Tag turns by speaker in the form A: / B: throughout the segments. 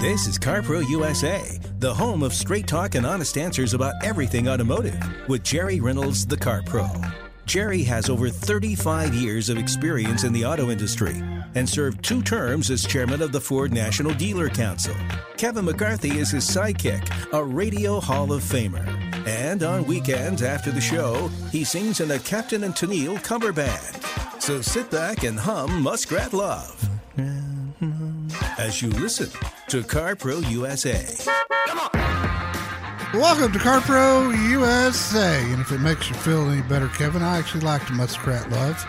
A: This is CarPro USA, the home of straight talk and honest answers about everything automotive with Jerry Reynolds, the Car Pro. Jerry has over 35 years of experience in the auto industry and served two terms as chairman of the Ford National Dealer Council. Kevin McCarthy is his sidekick, a Radio Hall of Famer. And on weekends after the show, he sings in a Captain and Tennille cover band. So sit back and hum Muskrat Love as you listen to CarPro USA. Come on.
B: Welcome to CarPro USA. And if it makes you feel any better, Kevin, I actually liked Muskrat Love.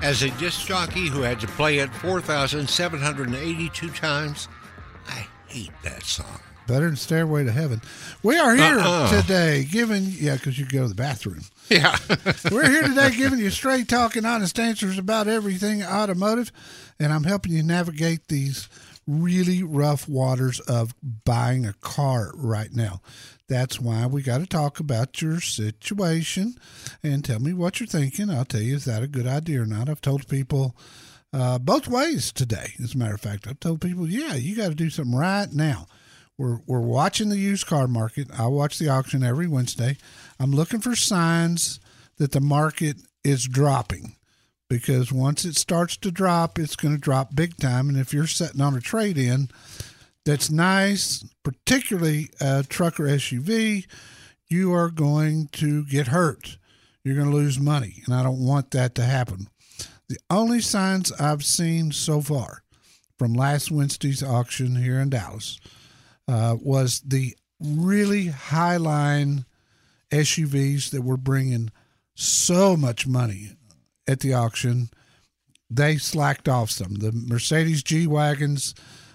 C: As a disc jockey who had to play it 4,782 times, I hate that song.
B: Better than Stairway to Heaven. We are here
C: Uh-uh.
B: today giving, yeah, because you go to the bathroom.
C: Yeah.
B: We're here today giving you straight talking, honest answers about everything automotive, and I'm helping you navigate these really rough waters of buying a car right now. That's why we got to talk about your situation and tell me what you're thinking. I'll tell you is that a good idea or not. I've told people uh, both ways today. As a matter of fact, I've told people, yeah, you got to do something right now. We're, we're watching the used car market. I watch the auction every Wednesday. I'm looking for signs that the market is dropping because once it starts to drop, it's going to drop big time. And if you're sitting on a trade in that's nice, particularly a truck or SUV, you are going to get hurt. You're going to lose money. And I don't want that to happen. The only signs I've seen so far from last Wednesday's auction here in Dallas uh, was the really high line SUVs that were bringing so much money at the auction. They slacked off some. The Mercedes G Wagons,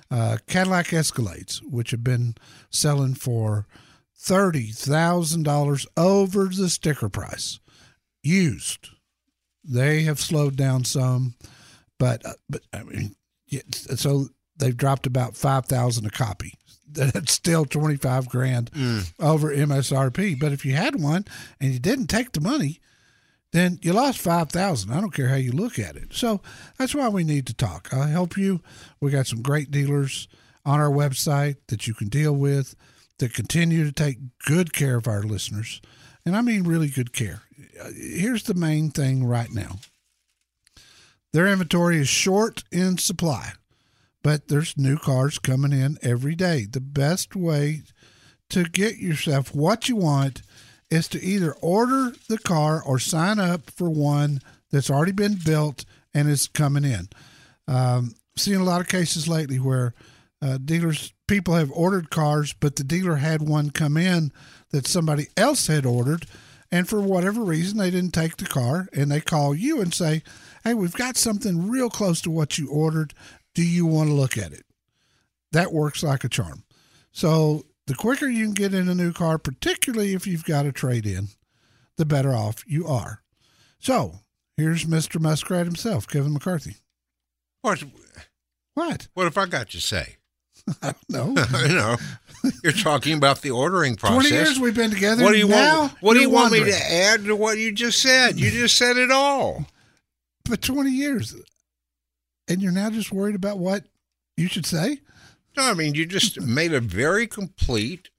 B: uh, Cadillac Escalades, which have been selling for $30,000 over the sticker price, used. They have slowed down some, but, uh, but I mean, so they've dropped about 5000 a copy that's still 25 grand over MSRP. But if you had one and you didn't take the money, then you lost 5000 I don't care how you look at it. So that's why we need to talk. I'll help you. We got some great dealers on our website that you can deal with that continue to take good care of our listeners. And I mean really good care. Here's the main thing right now. Their inventory is short in supply but there's new cars coming in every day. The best way to get yourself what you want is to either order the car or sign up for one that's already been built and is coming in. Um, seen a lot of cases lately where uh, dealers, people have ordered cars, but the dealer had one come in that somebody else had ordered. And for whatever reason, they didn't take the car and they call you and say, Hey, we've got something real close to what you ordered. Do you want to look at it? That works like a charm. So the quicker you can get in a new car, particularly if you've got a trade in, the better off you are. So here's Mr. Muskrat himself, Kevin McCarthy.
C: What,
B: What?
C: what have I got to say?
B: I No.
C: you know, you're talking about the ordering process.
B: 20 years we've been together.
C: What do you
B: now
C: want? What do you want me to add to what you just said? You just said it all.
B: But 20 years. And you're now just worried about what you should say?
C: No, I mean you just made a very complete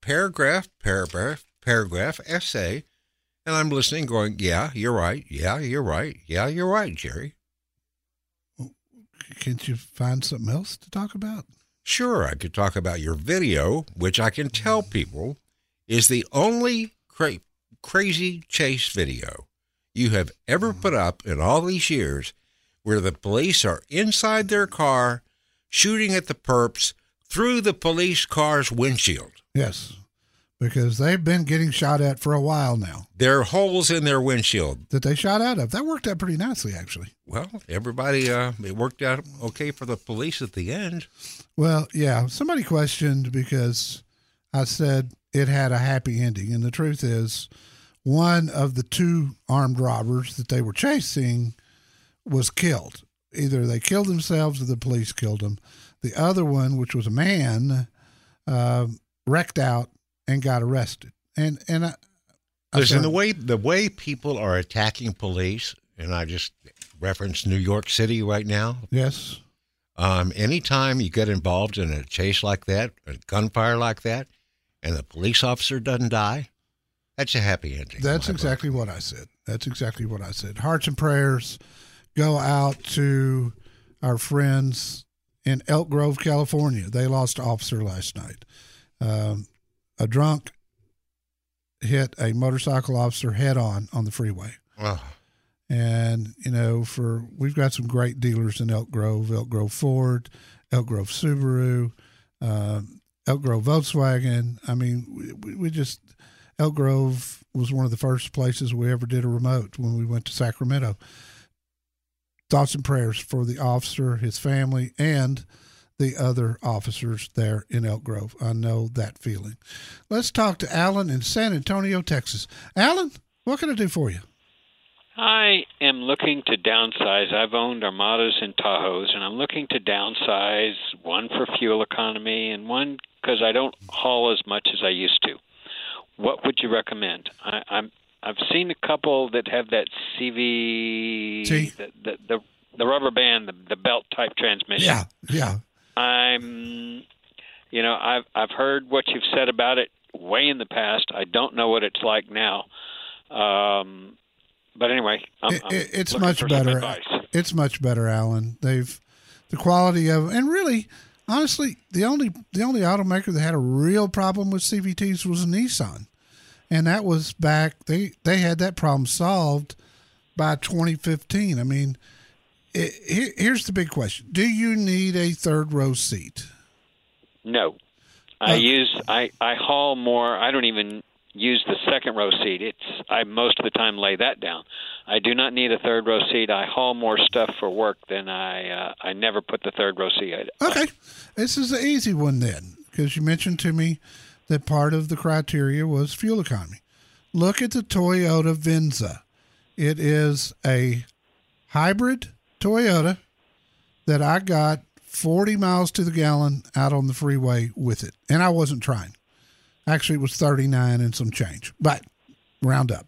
C: paragraph, paragraph, paragraph essay And I'm listening, going, Yeah, you're right. Yeah, you're right. Yeah, you're right, Jerry.
B: Can't you find something else to talk about?
C: Sure, I could talk about your video, which I can tell mm. people is the only cra- crazy chase video you have ever mm. put up in all these years where the police are inside their car shooting at the perps through the police car's windshield.
B: Yes, because they've been getting shot at for a while now.
C: There are holes in their windshield.
B: That they shot out of. That worked out pretty nicely, actually.
C: Well, everybody, uh, it worked out okay for the police at the end.
B: Well, yeah. Somebody questioned because I said it had a happy ending. And the truth is, one of the two armed robbers that they were chasing was killed. Either they killed themselves or the police killed them. The other one, which was a man, uh, wrecked out and got arrested. And and I, I
C: Listen, the way the way people are attacking police, and I just referenced New York City right now.
B: yes,
C: Um, anytime you get involved in a chase like that, a gunfire like that, and the police officer doesn't die, that's a happy ending.
B: That's
C: my book.
B: exactly what I said. That's exactly what I said. Hearts and prayers go out to our friends in Elk Grove, California. They lost an officer last night. Um, a drunk hit a motorcycle officer head on on the freeway. And, you know, for we've got some great dealers in Elk Grove, Elk Grove Ford, Elk Grove Subaru, um, Elk Grove Volkswagen. I mean, we, we just, Elk Grove was one of the first places we ever did a remote when we went to Sacramento. Thoughts and prayers for the officer, his family, and the other officers there in Elk Grove. I know that feeling. Let's talk to Alan in San Antonio, Texas. Alan, what can I do for you?
D: I am looking to downsize. I've owned Armadas and Tahoes, and I'm looking to downsize one for fuel economy and one because I don't haul as much as I used to. What would you recommend? I, I'm I've seen a couple that have that CV, the, the the the rubber band, the, the belt type transmission.
B: Yeah, yeah.
D: I'm, you know, I've I've heard what you've said about it way in the past. I don't know what it's like now. Um, but anyway, I'm,
B: It-
D: I'm
B: it- it's much better.
D: advice.
B: It's much better, Alan. They've the quality of and really, honestly, the only the only automaker that had a real problem with CVTs was Nissan, and that was back they they had that problem solved by 2015. I mean, it, here, here's the big question: Do you need a third row seat?
D: No, I
B: Okay.
D: use I I haul more. I don't even use the second row seat. It's I most of the time lay that down. I do not need a third row seat. I haul more stuff for work than I uh, I never put the third row seat.
B: Okay, this is the easy one then, because you mentioned to me that part of the criteria was fuel economy. Look at the Toyota Venza. It is a hybrid Toyota that I got 40 miles to the gallon out on the freeway with it, and I wasn't trying. Actually, it was 39 and some change, but round up.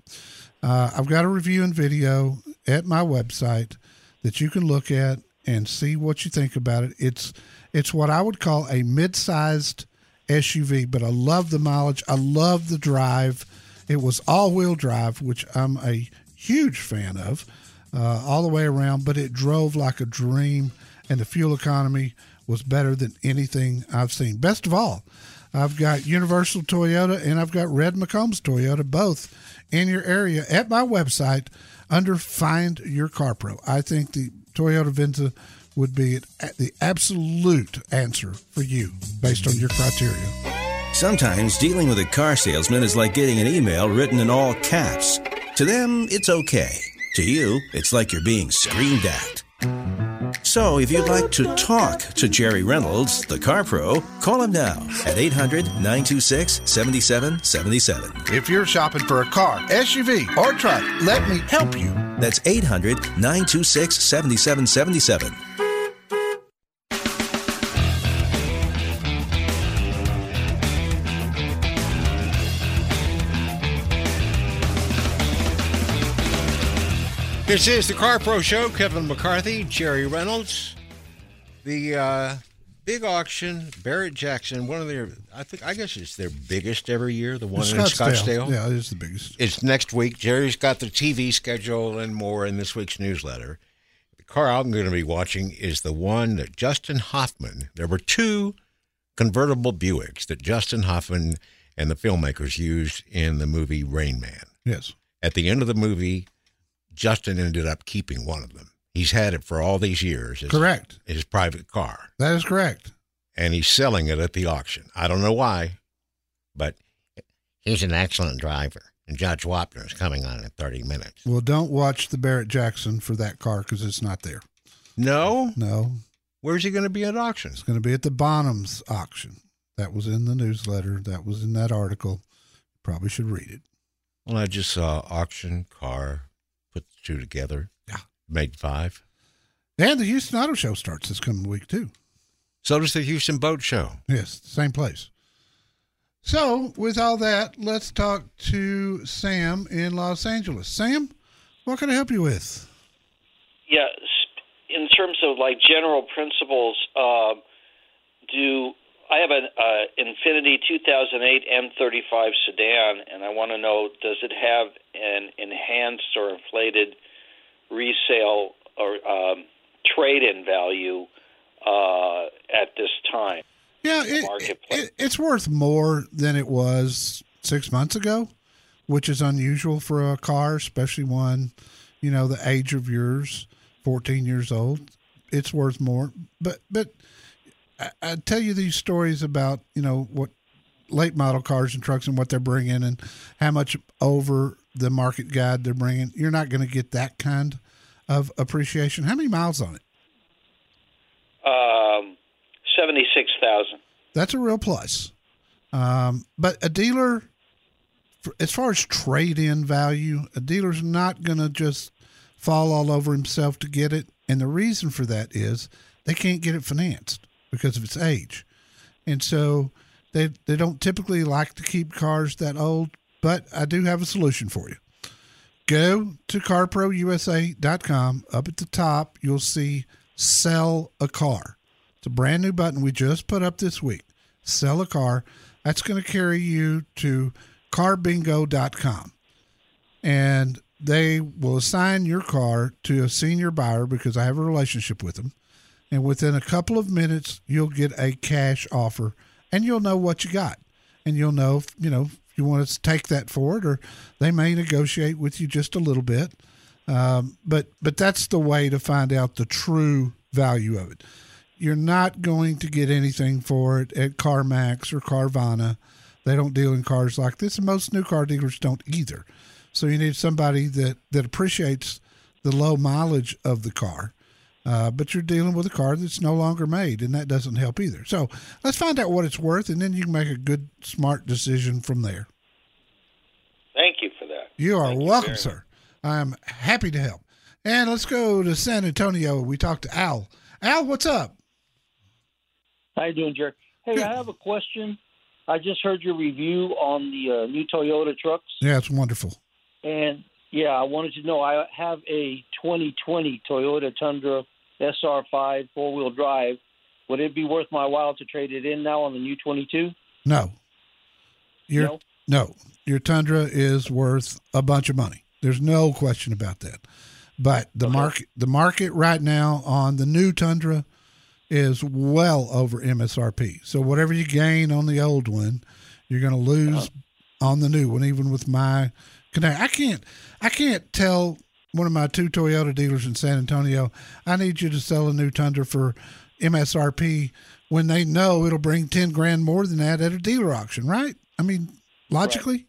B: Uh, I've got a review and video at my website that you can look at and see what you think about it. It's it's what I would call a mid-sized SUV, but I love the mileage. I love the drive. It was all-wheel drive, which I'm a huge fan of, uh, all the way around. But it drove like a dream, and the fuel economy was better than anything I've seen. Best of all, I've got Universal Toyota and I've got Red McCombs Toyota, both in your area at my website under Find Your Car Pro. I think the Toyota Venza would be the absolute answer for you based on your criteria.
A: Sometimes dealing with a car salesman is like getting an email written in all caps. To them, it's okay. To you, it's like you're being screamed at. So if you'd like to talk to Jerry Reynolds, the car pro, call him now at 800 926 7777.
B: If you're shopping for a car, SUV, or truck, let me help you.
A: That's 800 926 7777.
C: This is the Car Pro Show. Kevin McCarthy, Jerry Reynolds. The uh, big auction, Barrett Jackson, one of their, I think, I guess it's their biggest every year, the one in Scottsdale.
B: Yeah, it is the biggest.
C: It's next week. Jerry's got the TV schedule and more in this week's newsletter. The car I'm going to be watching is the one that Dustin Hoffman, there were two convertible Buicks that Dustin Hoffman and the filmmakers used in the movie Rain Man.
B: Yes.
C: At the end of the movie, Dustin ended up keeping one of them. He's had it for all these years. It's
B: Correct.
C: His private car.
B: That is correct.
C: And he's selling it at the auction. I don't know why, but he's an excellent driver. And Judge Wapner is coming on in 30 minutes.
B: Well, don't watch the Barrett Jackson for that car because it's not there.
C: No?
B: No.
C: Where's he going to be at auction?
B: It's going to be at the Bonhams auction. That was in the newsletter. That was in that article. Probably should read it.
C: Well, I just saw auction car, put the two together.
B: Yeah.
C: Made five.
B: And the Houston Auto Show starts this coming week, too.
C: So does the Houston Boat Show.
B: Yes, same place. So, with all that, let's talk to Sam in Los Angeles. Sam, what can I help you with?
E: Yeah, in terms of like general principles, uh, do I have an uh, Infiniti 2008 M35 sedan, and I want to know does it have an enhanced or inflated resale or um, trade-in value uh, at this time?
B: Yeah, it, it, it's worth more than it was six months ago, which is unusual for a car, especially one, you know, the age of yours, 14 years old. It's worth more. But, but I, I tell you these stories about, you know, what late model cars and trucks and what they're bringing and how much over the market guide they're bringing. You're not going to get that kind of appreciation. How many miles on it?
E: Um, 76,000.
B: That's a real plus. Um, but a dealer, as far as trade in value, a dealer's not going to just fall all over himself to get it. And the reason for that is they can't get it financed because of its age. And so they, they don't typically like to keep cars that old, but I do have a solution for you. Go to carprousa.com. Up at the top, you'll see sell a car. It's a brand new button we just put up this week. Sell a car. That's going to carry you to carbingo.com. And they will assign your car to a senior buyer because I have a relationship with them. And within a couple of minutes, you'll get a cash offer and you'll know what you got. And you'll know, you know, you want to take that forward or they may negotiate with you just a little bit. Um, but but that's the way to find out the true value of it. You're not going to get anything for it at CarMax or Carvana. They don't deal in cars like this, and most new car dealers don't either. So you need somebody that that appreciates the low mileage of the car. Uh, but you're dealing with a car that's no longer made, and that doesn't help either. So let's find out what it's worth, and then you can make a good, smart decision from there.
E: Thank you for that.
B: You are
E: Thank
B: welcome,
E: very
B: sir. I'm happy to help. And let's go to San Antonio. We talked to Al. Al, what's up?
F: How you doing, Jerry? Hey, I have a question. I just heard your review on the uh, new Toyota trucks,
B: Yeah, it's wonderful.
F: and yeah, I wanted to know. I have a 2020 Toyota Tundra SR5 four-wheel drive. Would it be worth my while to trade it in now on the new 22?
B: No. Your
F: No?
B: no. Your Tundra is worth a bunch of money. There's no question about that. But the market the market right now on the new Tundra is well over MSRP. So whatever you gain on the old one, you're going to lose uh-huh. on the new one even with my connect. I can't I can't tell one of my two Toyota dealers in San Antonio, I need you to sell a new Tundra for MSRP when they know it'll bring 10 grand more than that at a dealer auction, right? I mean, logically.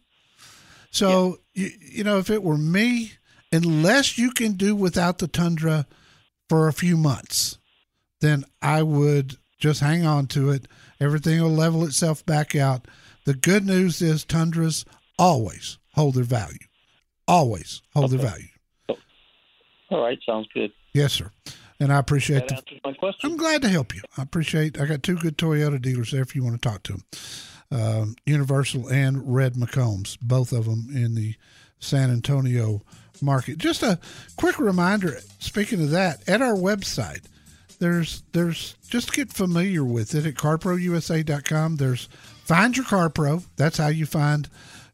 B: So, you, you know, if it were me, unless you can do without the Tundra for a few months, then I would just hang on to it. Everything will level itself back out. The good news is Tundras always hold their value. Always hold their value.
F: All right, sounds good.
B: Yes, sir. And I appreciate
F: That
B: the,
F: my question.
B: I'm glad to help you. I appreciate. I got two good Toyota dealers there if you want to talk to them. Um, Universal and Red McCombs, both of them in the San Antonio market. Just a quick reminder. Speaking of that, at our website, there's there's just get familiar with it at carprousa.com. There's find your car pro. That's how you find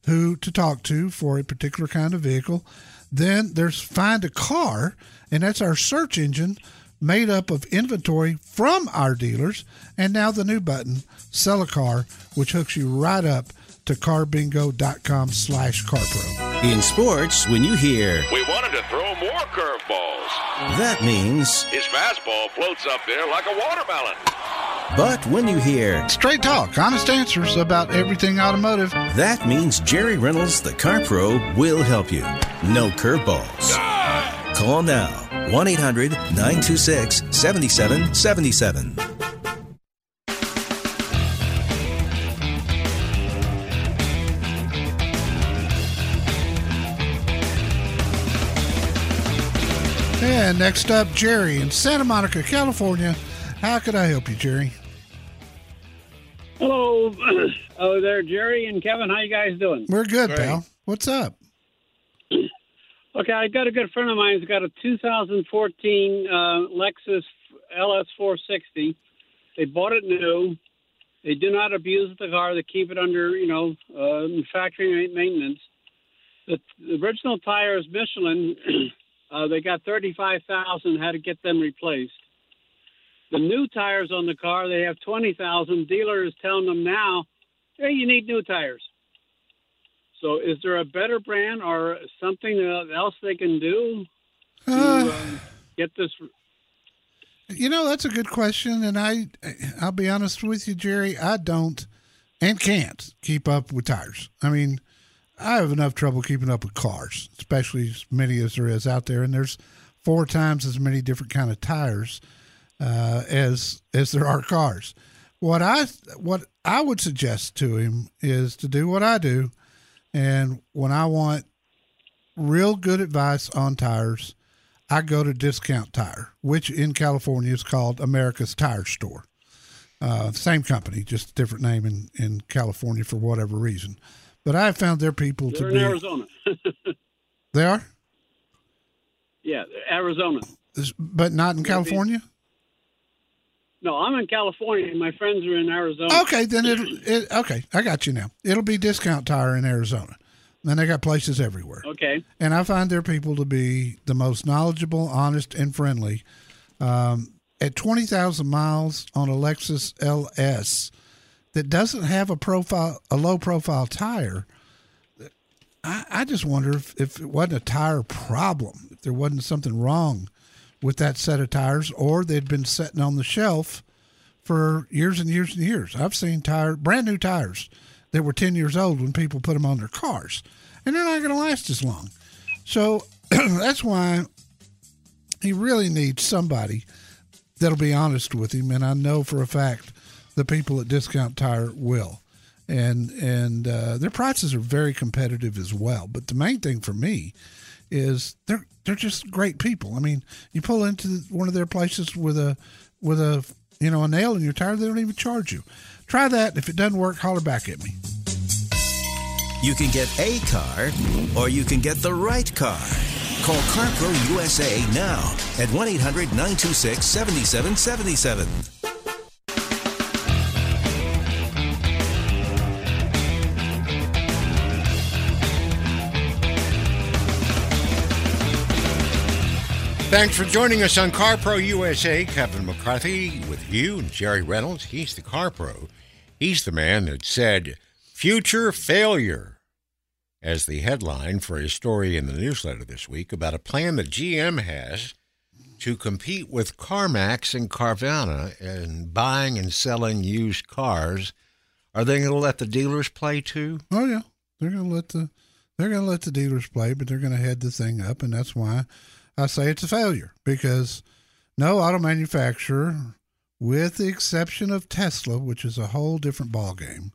B: who to talk to for a particular kind of vehicle. Then there's find a car, and that's our search engine made up of inventory from our dealers. And now the new button, sell a car, which hooks you right up to carbingo.com slash carpro.
A: In sports, when you hear,
G: We wanted to throw more curveballs.
A: that means,
G: His fastball floats up there like a watermelon.
A: But when you hear,
B: Straight talk, honest answers about everything automotive.
A: that means Jerry Reynolds, the Car Pro, will help you. No curveballs. Call now 1 800 926 7777.
B: And next up, Jerry in Santa Monica, California. How could I help you, Jerry?
H: Hello, oh there, Jerry and Kevin. How you guys doing?
B: We're good, pal. What's up?
H: Okay, I got a good friend of mine who's got a 2014 uh, Lexus LS460. They bought it new. They do not abuse the car. They keep it under, you know, uh, factory maintenance. The, the original tires, Michelin, uh, they got 35,000. Had to get them replaced. The new tires on the car, they have 20,000. Dealer is telling them now, hey, you need new tires. So, is there a better brand or something else they can do to
B: Uh,
H: um, get this?
B: You know, that's a good question, and I, I'll be honest with you, Jerry. I don't and can't keep up with tires. I mean, I have enough trouble keeping up with cars, especially as many as there is out there, and there's four times as many different kind of tires uh, as as there are cars. What I what I would suggest to him is to do what I do, and when I want real good advice on tires, I go to Discount Tire, which in California is called America's Tire Store. Uh, same company, just a different name in, in California for whatever reason. But I have found their people
H: They're
B: to
H: in
B: be.
H: Arizona.
B: They are,
H: yeah, Arizona.
B: but not in California.
H: No, I'm in California. And My friends are in Arizona.
B: Okay, then it'll. It, okay, I got you now. It'll be Discount Tire in Arizona. Then they got places everywhere.
H: Okay.
B: and I find their people to be the most knowledgeable, honest, and friendly. Um, at twenty thousand miles on a Lexus LS that doesn't have a profile, a low profile tire, I, I just wonder if, if it wasn't a tire problem, if there wasn't something wrong with that set of tires, or they'd been sitting on the shelf for years and years and years. I've seen tire, brand new tires that were 10 years old when people put them on their cars, and they're not going to last as long. So that's why he really needs somebody that'll be honest with him. And I know for a fact the people at Discount Tire will. And and uh, their prices are very competitive as well. But the main thing for me is they're they're just great people. I mean, you pull into one of their places with a with a you know a nail in your tire, they don't even charge you. Try that. If it doesn't work, holler back at me.
A: You can get a car or you can get the right car. Call CarPro USA now at 1 800 926 7777.
C: Thanks for joining us on CarPro USA. Kevin McCarthy with you and Jerry Reynolds. He's the CarPro. He's the man that said future failure as the headline for his story in the newsletter this week about a plan that GM has to compete with CarMax and Carvana in buying and selling used cars. Are they going to let the dealers play too?
B: Oh yeah, they're gonna let the they're gonna let the dealers play, but they're gonna head the thing up, and that's why I say it's a failure because no auto manufacturer, with the exception of Tesla, which is a whole different ballgame,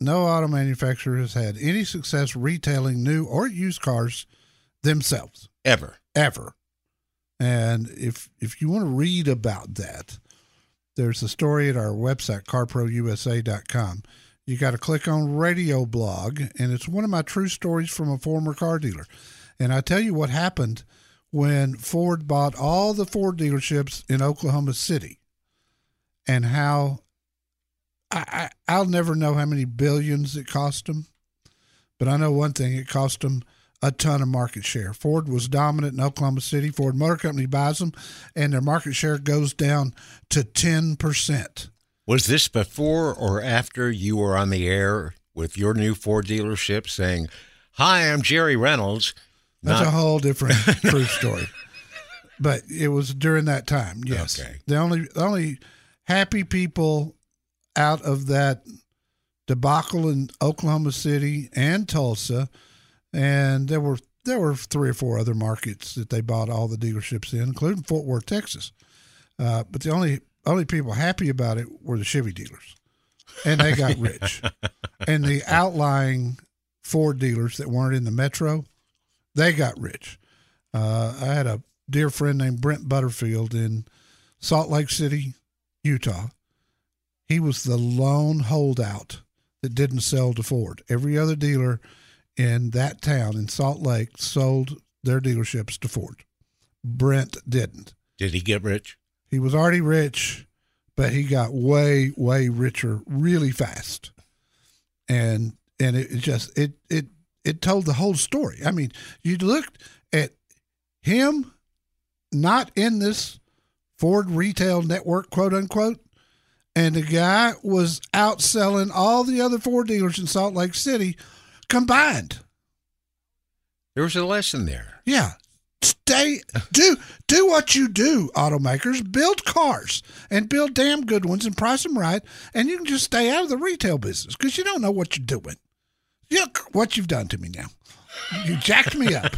B: no auto manufacturer has had any success retailing new or used cars themselves
C: Ever.
B: ever. And if if you want to read about that, there's a story at our website carprousa.com. You got to click on radio blog, and it's one of my true stories from a former car dealer. And I tell you what happened when Ford bought all the Ford dealerships in Oklahoma City and how I, I, I'll never know how many billions it cost them, but I know one thing it cost them a ton of market share. Ford was dominant in Oklahoma City. Ford Motor Company buys them, and their market share goes down to 10%.
C: Was this before or after you were on the air with your new Ford dealership saying, Hi, I'm Jerry Reynolds?
B: That's
C: Not-
B: a whole different true story. But it was during that time, yes.
C: Okay.
B: The only the only happy people out of that debacle in Oklahoma City and Tulsa, and there were there were three or four other markets that they bought all the dealerships in, including Fort Worth, Texas. Uh, but the only only people happy about it were the Chevy dealers, and they got rich. and the outlying Ford dealers that weren't in the metro, they got rich. Uh, I had a dear friend named Brent Butterfield in Salt Lake City, Utah. He was the lone holdout that didn't sell to Ford. Every other dealer in that town in Salt Lake sold their dealerships to Ford. Brent didn't.
C: Did he get rich?
B: He was already rich, but he got way, way richer really fast. And and it, it just it it it told the whole story. I mean, you looked at him not in this Ford retail network, quote unquote, and the guy was outselling all the other Ford dealers in Salt Lake City combined.
C: There was a lesson there.
B: Yeah. Stay do do what you do, automakers. Build cars and build damn good ones and price them right, and you can just stay out of the retail business because you don't know what you're doing. Look what you've done to me now. You jacked me up.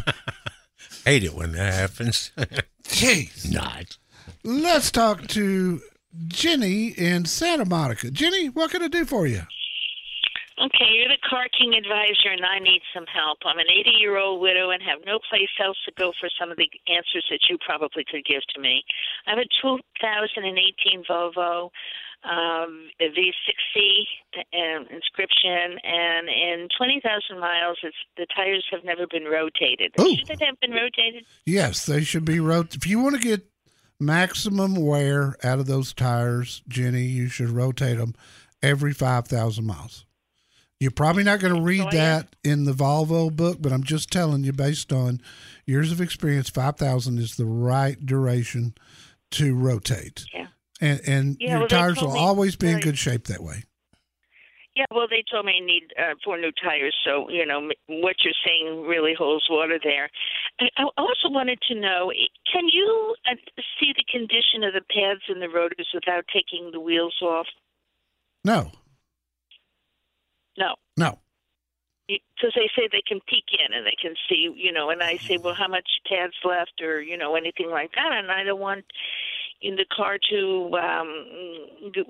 C: Hate it when that happens.
B: Jeez.
C: Not.
B: Let's talk to Jenny in Santa Monica. Jenny, what can I do for you?
I: Okay, you're the car king advisor, and I need some help. I'm an 80 year old widow and have no place else to go for some of the answers that you probably could give to me. I have a 2018 Volvo um, a V6C um, inscription, and in 20,000 miles, it's, the tires have never been rotated.
B: Ooh.
I: Should they have been rotated?
B: Yes, they should be rotated. If you want to get maximum wear out of those tires, Jenny, you should rotate them every 5,000 miles. You're probably not going to read that in the Volvo book, but I'm just telling you, based on years of experience, 5,000 is the right duration to rotate.
I: Yeah.
B: And, and
I: Yeah,
B: your
I: well,
B: tires will
I: me-
B: always be in good shape that way.
I: Yeah, well, they told me I need uh, four new tires, so you know what you're saying really holds water there. I I also wanted to know: can you uh, see the condition of the pads and the rotors without taking the wheels off?
B: No,
I: No,
B: no.
I: because they say they can peek in and they can see, you know. And I say, well, how much pads left, or you know, anything like that. And I don't want in the car to um,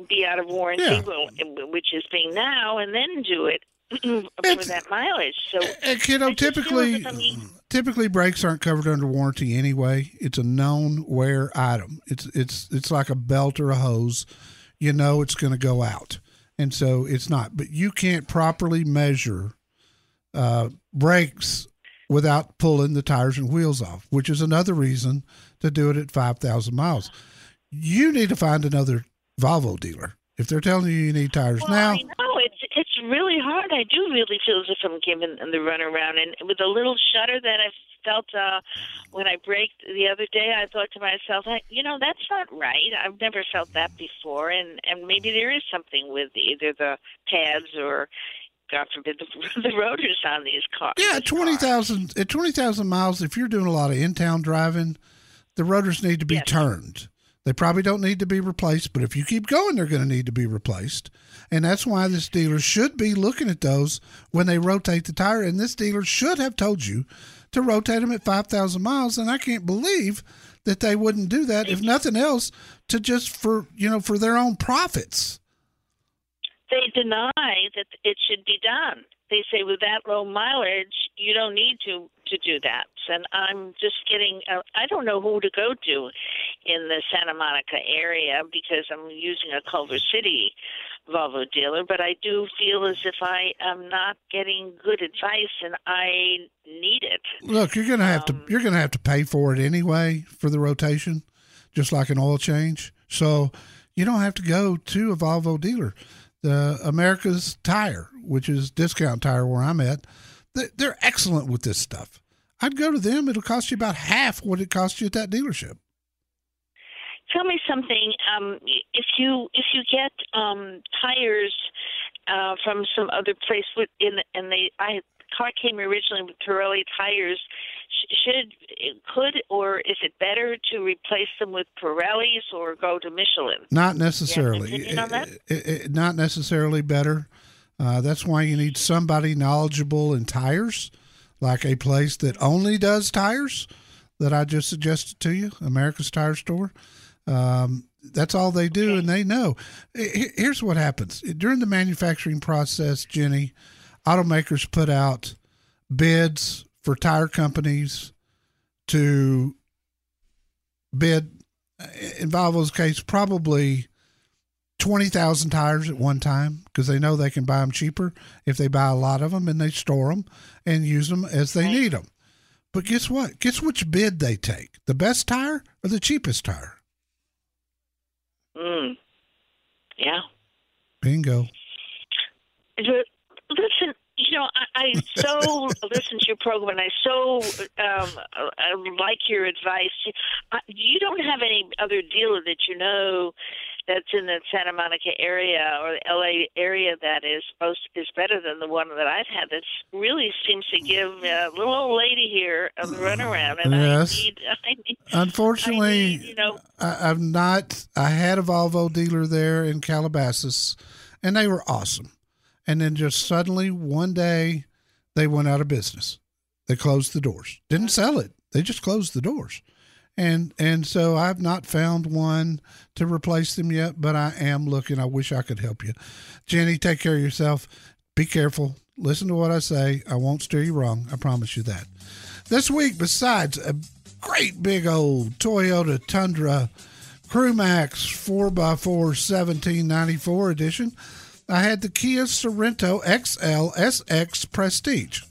I: be out of warranty,
B: Yeah.
I: which is being now, and then do it for that mileage. So,
B: And typically,
I: as if I'm-
B: typically brakes aren't covered under warranty anyway. It's a known wear item. It's it's it's like a belt or a hose. You know it's going to go out, and so it's not. But you can't properly measure uh, brakes without pulling the tires and wheels off, which is another reason to do it at five thousand miles. You need to find another Volvo dealer if they're telling you you need tires
I: well,
B: now.
I: I know it's it's really hard. I do really feel as if I'm giving the runaround, and with a little shudder that I felt uh, when I braked the other day, I thought to myself, you know, that's not right. I've never felt that before, and and maybe there is something with either the pads or. God forbid the, the rotors on these cars.
B: Yeah, at twenty thousand at twenty thousand miles. If you're doing a lot of in town driving, the rotors need to be turned. They probably don't need to be replaced, but if you keep going, they're going to need to be replaced. And that's why this dealer should be looking at those when they rotate the tire. And this dealer should have told you to rotate them at 5,000 miles. And I can't believe that they wouldn't do that, if nothing else, to just for, you know, for their own profits.
I: they deny that it should be done. They say with that low mileage, you don't need to to do that. And I'm just getting uh, I don't know who to go to in the Santa Monica area because I'm using a Culver City Volvo dealer, but I do feel as if I am not getting good advice and I need it.
B: Look, you're gonna have
I: Um,
B: to you're gonna have to pay for it anyway for the rotation, just like an oil change. So you don't have to go to a Volvo dealer. The America's Tire, which is discount tire where I'm at, they- they're excellent with this stuff. I'd go to them. It'll cost you about half what it costs you at that dealership.
I: Tell me something. Um, if you if you get um, tires uh, from some other place in and they I car came originally with Pirelli tires, sh- should could or is it better to replace them with Pirellis or go to Michelin?
B: Not
I: Do you have
B: necessarily.
I: that?
B: It- it- not necessarily better. Uh, that's why you need somebody knowledgeable in tires, like a place that only does tires that I just suggested to you, America's Tire Store. Um, that's all they do, and they know. Here's what happens during the manufacturing process, Jenny. Automakers put out bids for tire companies to bid. In Volvo's case, probably twenty thousand tires at one time because they know they can buy them cheaper if they buy a lot of them and they store them and use them as they need them. But guess what? Guess which bid they take? The best tire or the cheapest tire?
I: Mm. Yeah.
B: Bingo.
I: Listen, you know, I, I so listen to your program, and I so um, I like your advice. I, you don't have any other dealer that you know that's in the Santa Monica area or the LA area that is most is better than the one that I've had. That really seems to give a little old lady here a runaround, and
B: Yes.
I: I need, I need,
B: Unfortunately,
I: you know,
B: I, I've not. I had a Volvo dealer there in Calabasas, and they were awesome. And then just suddenly one day, they went out of business. They closed the doors. Didn't sell it. They just closed the doors. And and so I've not found one to replace them yet, but I am looking. I wish I could help you. Jenny, take care of yourself. Be careful. Listen to what I say. I won't steer you wrong. I promise you that. This week, besides a great big old Toyota Tundra Crewmax 4x4 1794 edition, I had the Kia Sorento XL SX Prestige.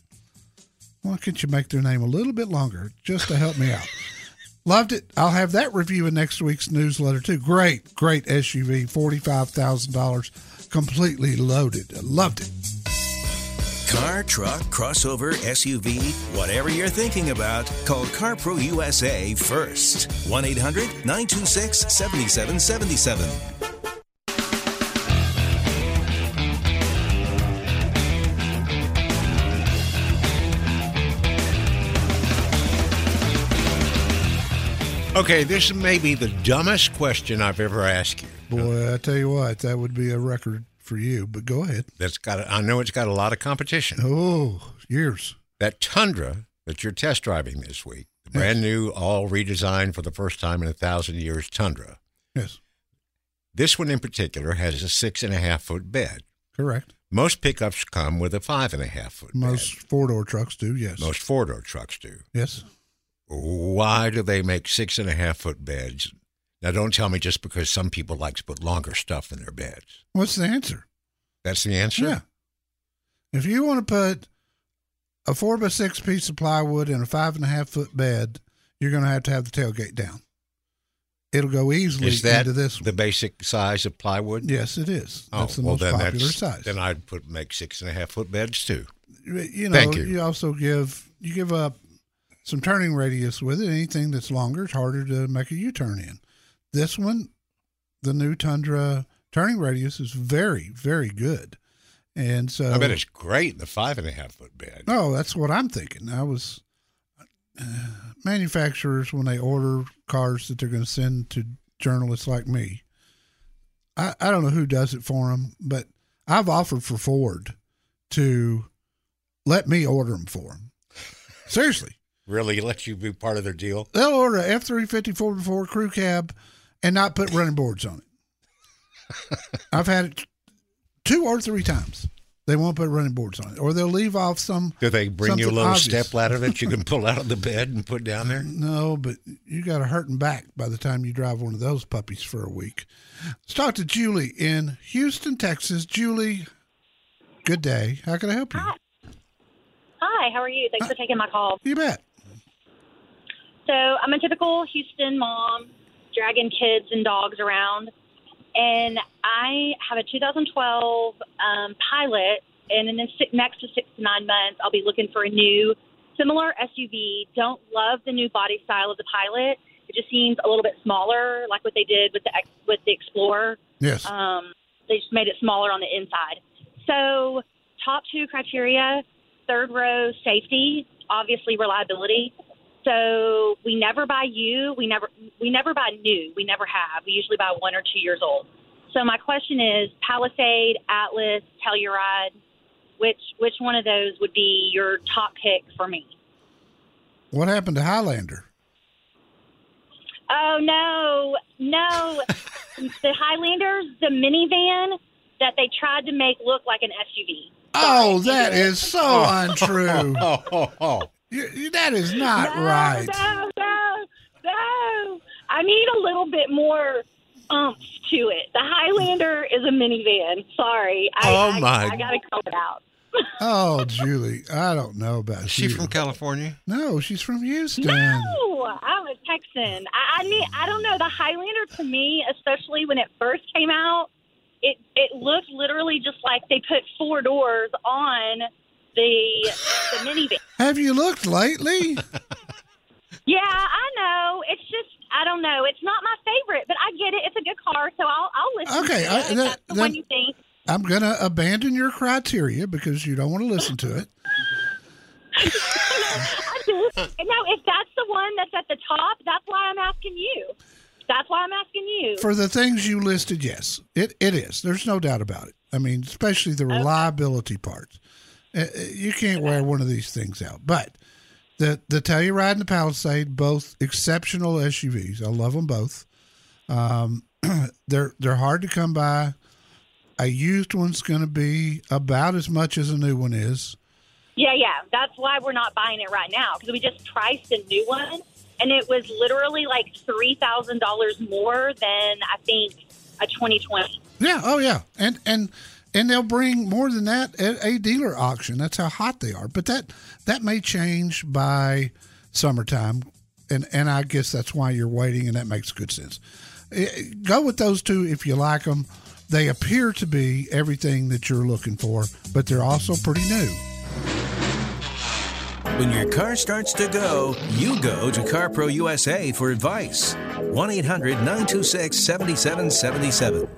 B: Why can't you make their name a little bit longer just to help me out? Loved it. I'll have that review in next week's newsletter too. Great, great SUV, forty-five thousand dollars, completely loaded. Loved it.
A: Car, truck, crossover, SUV, whatever you're thinking about, call CarPro USA first. 1 800 926 7777.
C: Okay, this may be the dumbest question I've ever asked you.
B: Boy, I tell you what, that would be a record for you. But go ahead.
C: That's got. I know it's got a lot of competition.
B: Oh, years.
C: That Tundra that you're test driving this week, the brand new, all redesigned for the first time in a thousand years Tundra.
B: Yes,
C: This one in particular has a six and a half foot bed.
B: correct.
C: Most pickups come with a five and a half foot
B: Most four door trucks do. Yes.
C: Most four door trucks do.
B: Yes.
C: Why do they make six and a half foot beds? Now, don't tell me just because some people like to put longer stuff in their beds.
B: What's the answer?
C: That's the answer.
B: Yeah. If you want to put a four by six piece of plywood in a five and a half foot bed, you're going to have to have the tailgate down. It'll go easily
C: Is that
B: into this.
C: the basic size of plywood?
B: Yes, it is.
C: Oh,
B: That's the
C: well,
B: most
C: then
B: popular
C: that's,
B: size.
C: Then I'd put make six and a half foot beds too.
B: you know,
C: Thank you.
B: also give you give up some turning radius with it. Anything that's longer, it's harder to make a U turn in. This one, the new Tundra turning radius is very, very good, and so
C: I bet it's great in the five and a half foot bed.
B: Oh, that's what I'm thinking. I was uh, manufacturers when they order cars that they're going to send to journalists like me. I, I don't know who does it for them, but I've offered for Ford to let me order them for them. Seriously,
C: Really let you be part of their deal?
B: they'll order a F three fifty four four crew cab and not put running boards on it. I've had it two or three times. They won't put running boards on it, or they'll leave off some.
C: Do they bring you a little
B: obvious.
C: step ladder that you can pull out of the bed and put down there?
B: No, but you got a hurting back by the time you drive one of those puppies for a week. Let's talk to Julie in Houston, Texas. Julie, good day. How can I help you?
J: Hi, how are you? Thanks for taking my call.
B: You bet.
J: So I'm a typical Houston mom, dragging kids and dogs around, and I have a 2012 um, Pilot, and in the si- next to six to nine months, I'll be looking for a new similar SUV. Don't love the new body style of the Pilot. It just seems a little bit smaller, like what they did with the with the Explorer.
B: Yes.
J: Um, they just made it smaller on the inside. So, top two criteria: third row safety, obviously reliability. So we never buy you. We never we never buy new. We never have. We usually buy one or two years old. So my question is: Palisade, Atlas, Telluride. Which which one of those would be your top pick for me?
B: What happened to Highlander?
J: Oh no, no! the Highlanders, the minivan that they tried to make look like an SUV.
B: Oh, that is so
C: oh. untrue.
B: You- you- that is not
J: no,
B: right.
J: No, no, no. I need a little bit more umph to it. The Highlander is a minivan. Sorry. I,
C: Oh,
J: I,
C: my.
J: I, gotta call it out.
B: Oh, Julie, I don't know about
C: Is she
B: you.
C: from California?
B: No, she's from Houston.
J: No, I'm a Texan. I, I mean, I don't know. The Highlander to me, especially when it first came out, it it looked literally just like they put four doors on the the minivan.
B: Have you looked lately?
J: Yeah, I know. It's just I don't know. It's not my favorite, but I get it. It's a good car, so I'll I'll listen.
B: Okay,
J: to
B: I-
J: it. If
B: that-
J: that's the one you think.
B: I'm going to abandon your criteria because you don't want to listen to it.
J: I do. No, if that's the one that's at the top, that's why I'm asking you. That's why I'm asking you.
B: For the things you listed, yes, it, it is. There's no doubt about it. I mean, especially the reliability parts. Uh, You can't wear one of these things out. But the the Telluride and the Palisade, both exceptional SUVs. I love them both. Um, they're they're hard to come by. A used one's going to be about as much as a new one is.
J: Yeah, yeah. That's why we're not buying it right now because we just priced a new one, and it was literally like three thousand dollars more than I think a 2020.
B: Yeah. Oh, yeah. And and and they'll bring more than that at a dealer auction. That's how hot they are. But that that may change by summertime, and and I guess that's why you're waiting, and that makes good sense. Eh, Go with those two if you like them. They appear to be everything that you're looking for, but they're also pretty new.
A: When your car starts to go, you go to CarPro USA for advice. 1 800 926 7777.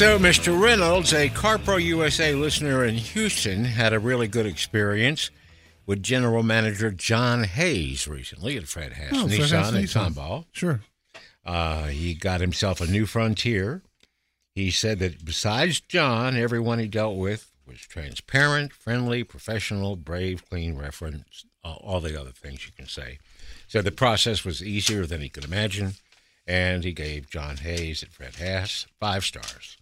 C: So, Mr. Reynolds, a CarPro USA listener in Houston, had a really good experience with General Manager John Hayes recently at Fred Haas
B: Oh, Fred Haas
C: Nissan in
B: Nissan.
C: Tomball.
B: Sure.
C: Uh, he got himself a new Frontier. He said that besides John, everyone he dealt with was transparent, friendly, professional, brave, clean, reference, uh, all the other things you can say. So the process was easier than he could imagine, and he gave John Hayes at Fred Haas five stars.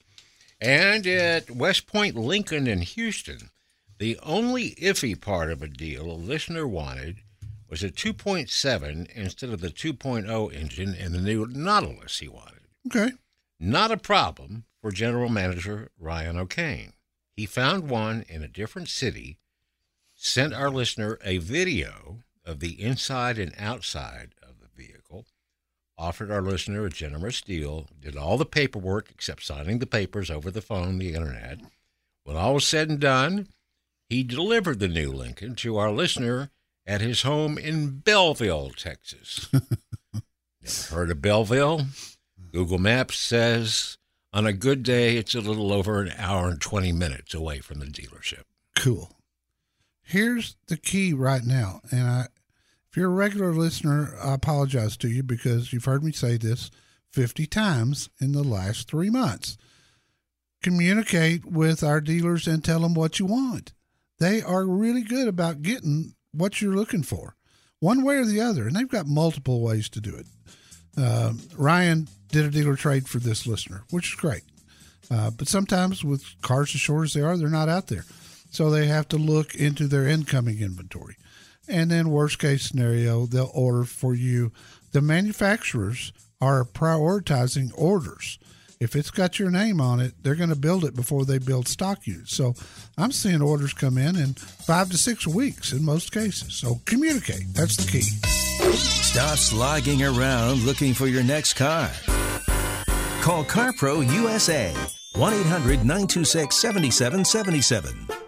C: And at West Point Lincoln in Houston, the only iffy part of a deal a listener wanted was a 2.7 instead of the 2.0 engine in the new Nautilus he wanted.
B: Okay.
C: Not a problem for General Manager Ryan O'Kane. He found one in a different city, sent our listener a video of the inside and outside of the vehicle, offered our listener a generous deal, did all the paperwork except signing the papers over the phone, the internet. When all was said and done, he delivered the new Lincoln to our listener at his home in Bellville, Texas. Never heard of Bellville? Google Maps says on a good day, it's a little over an hour and 20 minutes away from the dealership.
B: Cool. Here's the key right now, and I, if you're a regular listener, I apologize to you because you've heard me say this 50 times in the last three months. Communicate with our dealers and tell them what you want. They are really good about getting what you're looking for, one way or the other. And they've got multiple ways to do it. Um, Ryan did a dealer trade for this listener, which is great. Uh, but sometimes with cars as short as they are, they're not out there. So they have to look into their incoming inventory. And then, worst case scenario, they'll order for you. The manufacturers are prioritizing orders. If it's got your name on it, they're going to build it before they build stock units. So I'm seeing orders come in in five to six weeks in most cases. So communicate. That's the key.
A: Stop slogging around looking for your next car. Call CarPro USA 1 800 926 7777.